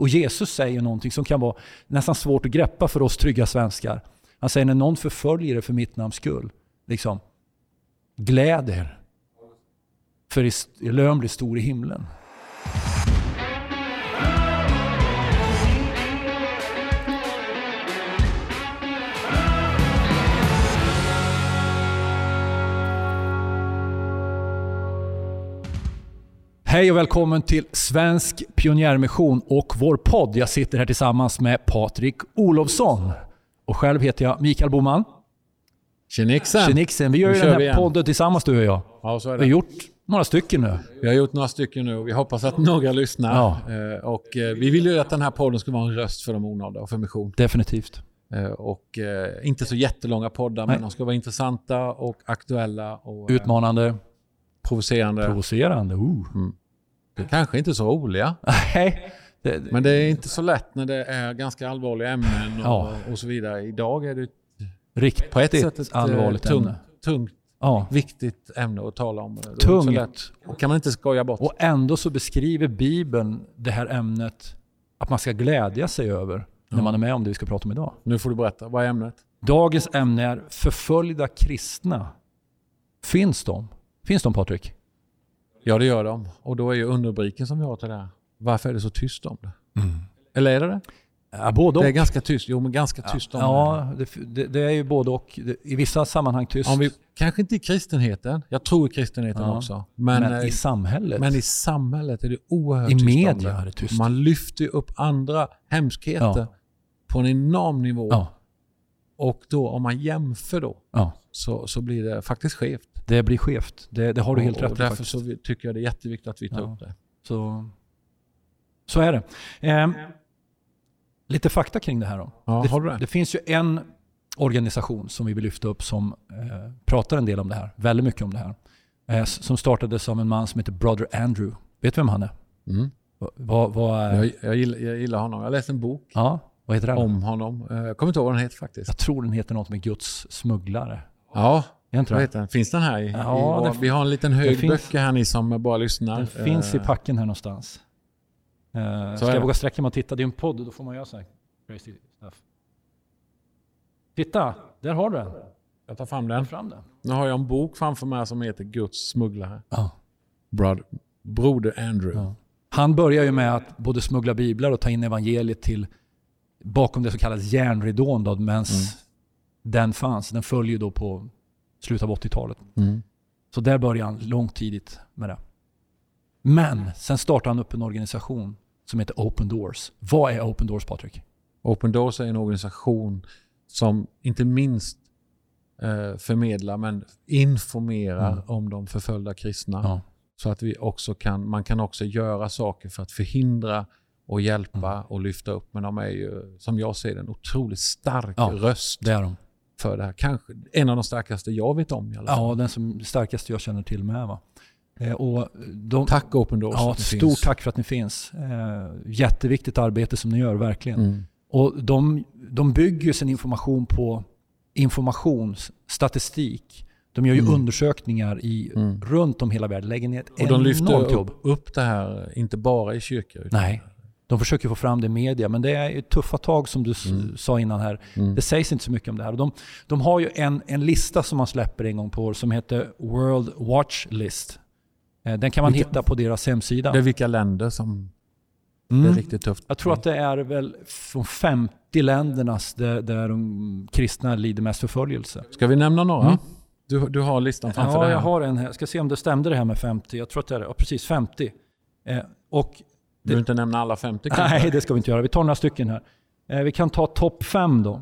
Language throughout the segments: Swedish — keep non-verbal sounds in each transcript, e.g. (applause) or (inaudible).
Och Jesus säger någonting som kan vara nästan svårt att greppa för oss trygga svenskar. Han säger när någon förföljer er för mitt namns skull, liksom, gläd er. För er lön blir stor i himlen. Hej och välkommen till Svensk Pionjärmission och vår podd. Jag sitter här tillsammans med Patrik Olofsson. Och själv heter jag Mikael Boman. Tjenixen! Tjenixen. Vi gör ju den här podden tillsammans du och jag. Ja, så är det. Vi har gjort några stycken nu. Vi har gjort några stycken nu och vi hoppas att några lyssnar. Ja. Eh, Och eh, vi vill ju att den här podden ska vara en röst för de onådda och för mission. Definitivt. Eh, Och inte så jättelånga poddar, Nej. men de ska vara intressanta och aktuella och Utmanande, provocerande. provocerande. Uh. Kanske inte så roliga, (laughs) Nej. Men det är inte så lätt när det är ganska allvarliga ämnen och, Ja. och så vidare. Idag är det riktigt på ett sätt ett eh, allvarligt tungt, ämne. tungt, Ja. viktigt ämne att tala om. Det Tungt. Och kan man inte skoja bort. Och ändå så beskriver Bibeln det här ämnet att man ska glädja sig över när Ja. man är med om det vi ska prata om idag. Nu får du berätta, vad är ämnet? Dagens ämne är förföljda kristna. Finns de? Finns de Patrik? Ja, det gör de. Och då är ju underrubriken som vi har till det här. Varför är det så tyst om det? Eller är det det? Ja, både och. Det är ganska tyst. Jo, men ganska tyst om Ja, det, det, det är ju både och. Det- I vissa sammanhang tyst. Om vi, kanske inte i kristenheten. Jag tror i kristenheten Ja. också. Men, men, eh, i samhället. men i samhället är det oerhört I tyst media om det. är det tyst. Man lyfter ju upp andra hemskheter Ja. på en enorm nivå. ja, Och då om man jämför då ja, så, så blir det faktiskt skevt. Det blir skevt. Det, det har du helt och, rätt i därför faktiskt. så tycker jag det är jätteviktigt att vi tar Ja. upp det. Så, så är det. Ehm, lite fakta kring det här då. Ja, det, det? det finns ju en organisation som vi vill lyfta upp som eh, pratar en del om det här. Väldigt mycket om det här. Eh, som startades av en man som heter Brother Andrew. Vet du vem han är? Mm. Vad, är- Jag, jag, gillar, jag gillar honom. Jag läste en bok ja, vad heter den? om honom. Eh, Jag kommer inte ihåg vad den heter faktiskt. Jag tror den heter något med Guds smugglare. Ja, Är vad heter den? Finns den här? I, Ja, i den- vi har en liten hög finns- böcker här ni som bara lyssnar. Den finns i Eh, packen här någonstans. Uh, ska jag våga sträcka mig och titta? Det är en podd då får man göra så här. Crazy stuff. Titta, där har du den. Jag tar fram den. fram den. Nu har jag en bok framför mig som heter Guds smugglare. Ja. Brod, Broder Andrew. Ja. Han börjar ju med att både smuggla biblar och ta in evangeliet till bakom det som kallas järnridån då, medan Mm. den fanns. Den följer då på slutet av 80-talet. Mm. Så där började han långt tidigt med det. Men sen startade han upp en organisation som heter Open Doors. Vad är Open Doors Patrik? Open Doors är en organisation som inte minst eh, förmedlar men informerar Mm. om de förföljda kristna. Ja. Så att vi också kan, man kan också göra saker för att förhindra och hjälpa Mm. och lyfta upp. Men de är ju, som jag ser det, en otroligt stark Ja. röst Det är de. För det här. Kanske en av de starkaste jag vet om i alla fall. Ja, den som starkaste jag känner till med. Va? Eh, och de, Tack Open Doors. Ja, stort finns. tack för att ni finns. Eh, jätteviktigt arbete som ni gör, verkligen. Mm. Och de, de bygger sin information på information, statistik. De gör ju Mm. undersökningar i, Mm. runt om hela världen. Lägger ner ett Och de lyfter enormt upp, upp det här, inte bara i kyrkor. Nej, de försöker få fram det i media. Men det är tuffa tag som du Mm. sa innan här. Mm. Det sägs inte så mycket om det här. De, de har ju en, en lista som man släpper en gång på år som heter World Watch List. Eh, Den kan man Vilka- hitta på deras hemsida. Det är vilka länder som det Mm. är riktigt tufft. Jag tror att det är väl från 50 ländernas där, där de kristna lider mest förföljelse. Ska vi nämna några? Mm. Du, du har listan framför Ja, dig. jag här. har en här. Jag ska se om det stämde det här med 50. Jag tror att det är det. Ja, precis 50. Eh, och Du vill inte nämna alla 50 (laughs) kanske? Nej, det ska vi inte göra. Vi tar några stycken här. Eh, vi kan ta topp fem då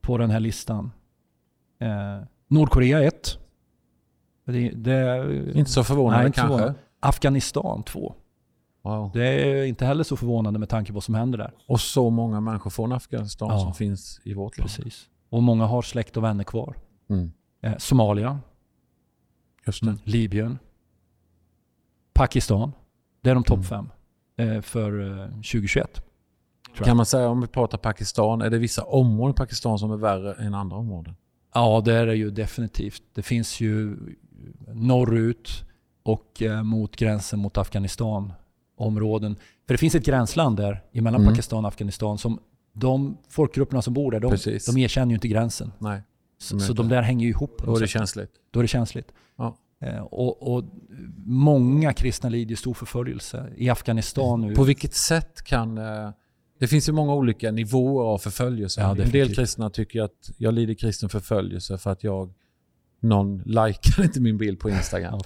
på den här listan. Eh, Nordkorea 1. Det, det, Inte så förvånande Nej, inte kanske? förvånande. Afghanistan 2. Wow. Det är inte heller så förvånande med tanke på vad som händer där. Och så många människor från Afghanistan Ja. som finns i vårt land. Precis. Och många har släkt och vänner kvar. Mm. Eh, Somalia, Just det. Libyen, Pakistan. Det är de topp Mm. fem för eh, 2021. tror jag. Kan man säga om vi pratar Pakistan, är det vissa områden i Pakistan som är värre än andra områden? Ja, det är det ju definitivt. Det finns ju norrut och eh, mot gränsen mot Afghanistan områden För det finns ett gränsland där emellan Mm. Pakistan och Afghanistan som de folkgrupperna som bor där, de, Precis. de erkänner ju inte gränsen. Nej, Så, så de där hänger ju ihop. då är det sätt. känsligt. Då är det känsligt. Ja. Eh, och, och många kristna lider ju stor förföljelse. I Afghanistan nu. På vilket sätt kan... eh, Det finns ju många olika nivåer av förföljelse. Ja, en del kristna tycker att jag lider kristen förföljelse för att jag någon likar (laughs) inte min bild på Instagram.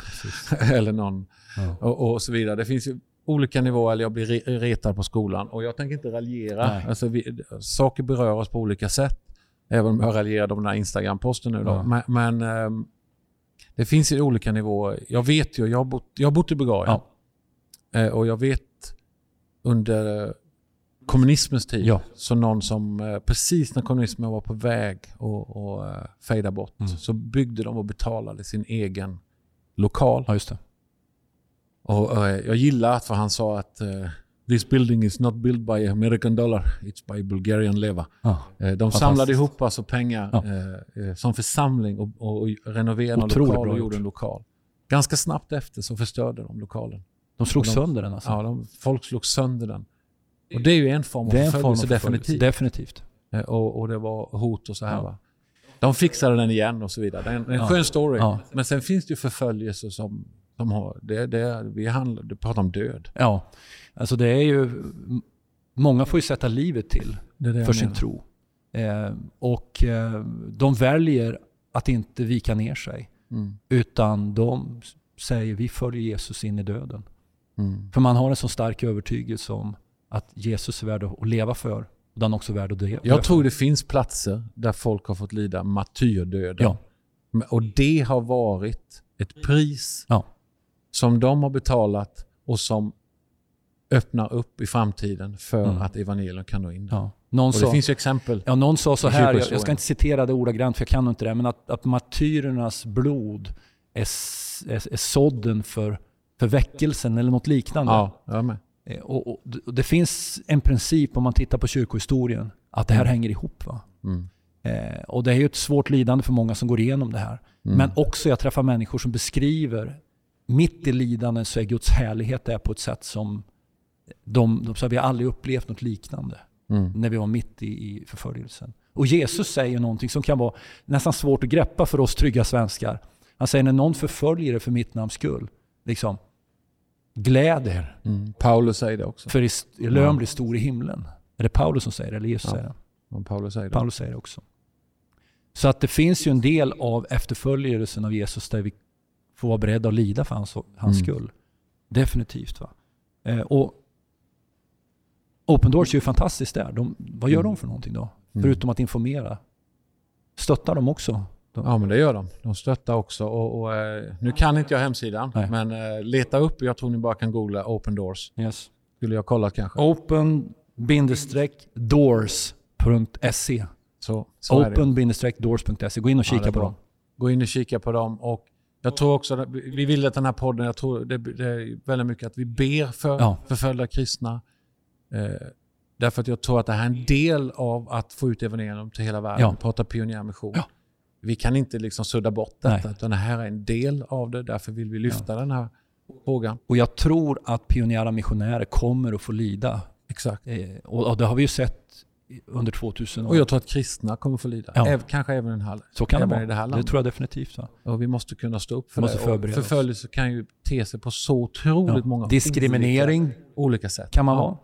Ja, (laughs) eller någon Ja. och, och så vidare. Det finns ju olika nivåer, eller jag blir re- retad på skolan. Och jag tänker inte raljera. Alltså vi, saker berör oss på olika sätt. Även om jag raljerade om den här Instagram-posten nu då. Men, men ehm, det finns ju olika nivåer. Jag vet ju, jag har bott, jag har bott i Bulgarien. Ja. Eh, och jag vet under eh, kommunismens tid, Ja. så någon som eh, precis när kommunismen var på väg att och, fejda bort, Mm. så byggde de och betalade sin egen lokal. ja, just det. Och, eh, jag gillar att för han sa att This building is not built by American dollar, it's by Bulgarian leva. Ja. Eh, de samlade ihop alltså pengar eh, som församling och, och, renoverade en lokal och gjorde en lokal. Ganska snabbt efter så förstörde de lokalen. De slog de- sönder den alltså. Ja, de, folk slog sönder den. Och det är ju en form av form förföljelse, förföljelse. definitivt. Definitivt. Och, och det var hot och så här Ja. va. De fixade den igen och så vidare. Det är en, en Ja. skön story. Ja. Men sen finns det ju förföljelser som, som har... Det, det, vi handlar, du pratar om död. Ja, alltså det är ju... Många får ju sätta livet till Det det för sin menar. tro. Eh, och eh, de väljer att inte vika ner sig. Mm. Utan de säger vi följer Jesus in i döden. Mm. För man har en så stark övertygelse om att Jesus är värd att leva för. Och den är också värd att dö Jag tror det finns platser där folk har fått lida martyrdöden. Ja, Och det har varit ett pris Ja. Som de har betalat och som öppnar upp i framtiden för Mm. att evangelium kan nå in. där. ja. Någon, Och det sa, finns ju exempel. ja, någon sa så här, jag, jag ska inte citera det ordagrant för jag kan inte det, men att, att martyrernas blod är, är, är sådden för, för väckelsen eller något liknande. Ja, jag med. Eh, Och, och, och det finns en princip om man tittar på kyrkohistorien, att det här Mm. hänger ihop. Va? Mm. Eh, och det är ju ett svårt lidande för många som går igenom det här. Mm. Men också jag träffar människor som beskriver, mitt i lidandet så är Guds härlighet där på ett sätt som de, de sa, vi har aldrig upplevt något liknande Mm. när vi var mitt i, i förföljelsen. Och Jesus säger någonting som kan vara nästan svårt att greppa för oss trygga svenskar. Han säger när någon förföljer er för mitt namns skull, liksom, gläd er, Mm. Paulus säger det också. för er lön blir stor i himlen. Är det Paulus som säger det, eller Jesus Ja. säger det? Paulus säger det. Paulus säger det också. Så att det finns ju en del av efterföljelsen av Jesus där vi får vara beredda att lida för hans, hans Mm. skull. Definitivt. Va? Eh, och Open Doors är ju fantastiskt där. De, vad gör Mm. de för någonting då? Mm. Förutom att informera. Stöttar de också? De, Ja, men det gör de. De stöttar också. Och, och, eh, nu kan inte jag hemsidan, Nej. men eh, leta upp. Jag tror ni bara kan googla Open Doors. yes. Skulle jag kollat kanske. Open-doors.se. Open-doors.se. Gå in och Ja, kika är på bra. dem. Gå in och kika på dem. Och jag tror också, vi vi vill att den här podden, jag tror det, det är väldigt mycket att vi ber för Ja. förföljda kristna. Eh, därför att jag tror att det här är en del av att få ut evangelium till hela världen. Ja. Prata pionjärmission. Ja. Vi kan inte liksom sudda bort detta, Nej. utan det här är en del av det. Därför vill vi lyfta den här frågan. Och jag tror att pionjära missionärer kommer att få lida. Exakt. Eh, och, och det har vi ju sett under 2000 år. Och jag tror att kristna kommer få lida. Ja. Äv, kanske även, den här, Så kan det även vara. i det här Det, landet. tror jag definitivt. Va? Och vi måste kunna stå upp för Måste det. förbereda och oss. förföljelse kan ju te sig på så otroligt Ja. många Diskriminering olika, olika sätt. kan man Ja. vara.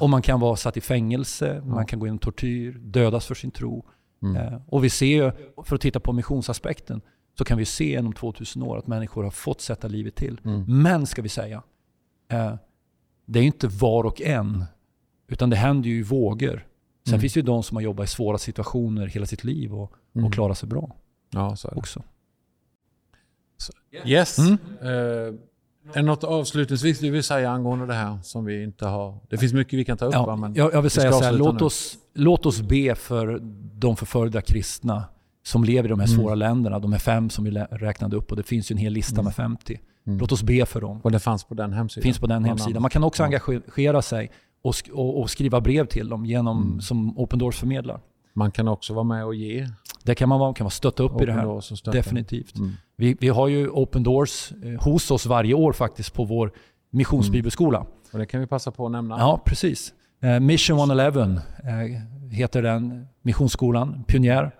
Och man kan vara satt i fängelse, man kan gå in i tortyr, dödas för sin tro. Mm. Eh, och vi ser ju, för att titta på missionsaspekten, så kan vi se inom 2000 år att människor har fått sätta livet till. Mm. Men ska vi säga, eh, det är ju inte var och en, utan det händer ju i vågor. Sen Mm. finns det ju de som har jobbat i svåra situationer hela sitt liv och, Mm. och klarat sig bra Ja, så är det. också. Yes. Mm. Eh, är det något avslutningsvis du vill säga angående det här som vi inte har? Det finns mycket vi kan ta upp va? Ja, men jag, jag vill säga så här, låt nu. oss, låt oss be för de förföljda kristna som lever i de här Mm. svåra länderna. De är fem som vi räknade upp och det finns ju en hel lista Mm. med 50. Mm. Låt oss be för dem. Och det fanns på den hemsidan? finns på den hemsidan. Man kan också engagera sig och, sk- och, och skriva brev till dem genom, Mm. som Open Doors förmedlar. Man kan också vara med och ge. Det kan man vara, kan man stötta upp i det Open här. Definitivt. Mm. Vi, vi har ju Open Doors eh, hos oss varje år faktiskt på vår missionsbibelskola. Och det kan vi passa på att nämna. Ja, precis. Eh, Mission 111 eh, heter den missionsskolan. Pionjär.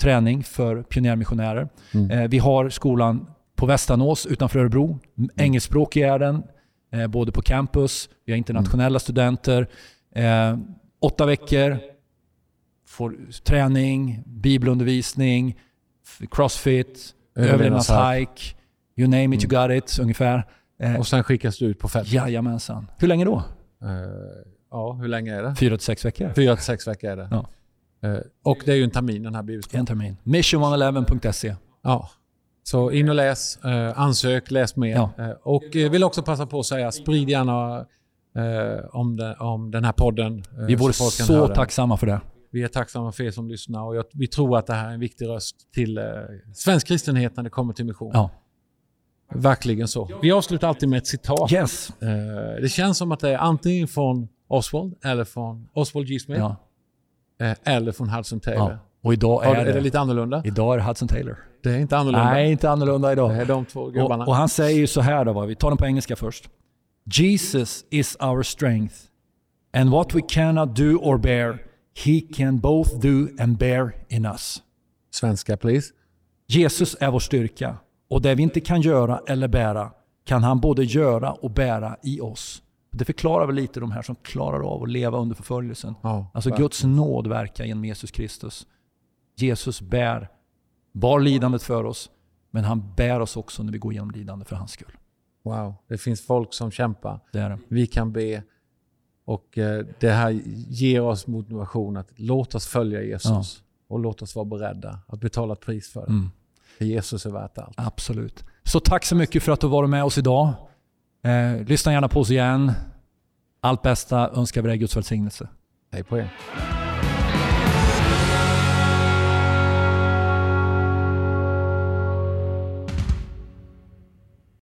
Träning för pionjärmissionärer. Mm. Eh, vi har skolan på Västanås utanför Örebro. Engelskspråkig är den. Eh, både på campus, vi har internationella studenter. Eh, åtta veckor. Får träning, bibelundervisning, crossfit, överlevnadshike. You name it, you got it ungefär. Eh, Och sen skickas du ut på fält. Jajamensan. Hur länge då? Eh, ja, hur länge är det? Fyra till sex veckor. Fyra till sex veckor är det. Ja. Eh, och det är ju en termin den här bibelskolan. En termin. Mission111.se. Ja. Så in och läs, eh, ansök, läs mer. Ja. Eh, och eh, vill också passa på att säga, sprid gärna om, den, om den här podden. Vi vore så den. tacksamma för det. Vi är tacksamma för er som lyssnar och jag, vi tror att det här är en viktig röst till eh, svensk kristenhet när det kommer till mission. Ja. Verkligen så. Vi avslutar alltid med ett citat. Yes. Eh, det känns som att det är antingen från Oswald eller från Oswald G. Smith Ja. eh, eller från Hudson Taylor. ja. Och idag är är det det, lite annorlunda? idag är det Hudson Taylor. Det är inte annorlunda. Nej, inte annorlunda idag. Det är de två gubbarna. Och, och han säger ju så här då, vi tar den på engelska först. Jesus is our strength. And what we cannot do or bear, he can both do and bear in us. Svenska please. Jesus är vår styrka. Och det vi inte kan göra eller bära kan han både göra och bära i oss. Det förklarar väl lite de här som klarar av att leva under förföljelsen. Ja, Alltså verkligen. Guds nåd verkar genom Jesus Kristus. Jesus bär, bar lidandet för oss, men han bär oss också när vi går igenom lidande för hans skull. Wow. Det finns folk som kämpar. Det det. Vi kan be. Och eh, det här ger oss motivation att låt oss följa Jesus. Och låt oss vara beredda att betala ett pris för det. Mm, För Jesus är värt allt. absolut. Så tack så mycket för att du har varit med oss idag. Eh, lyssna gärna på oss igen. Allt bästa önskar vi dig Guds välsignelse. Hej på er.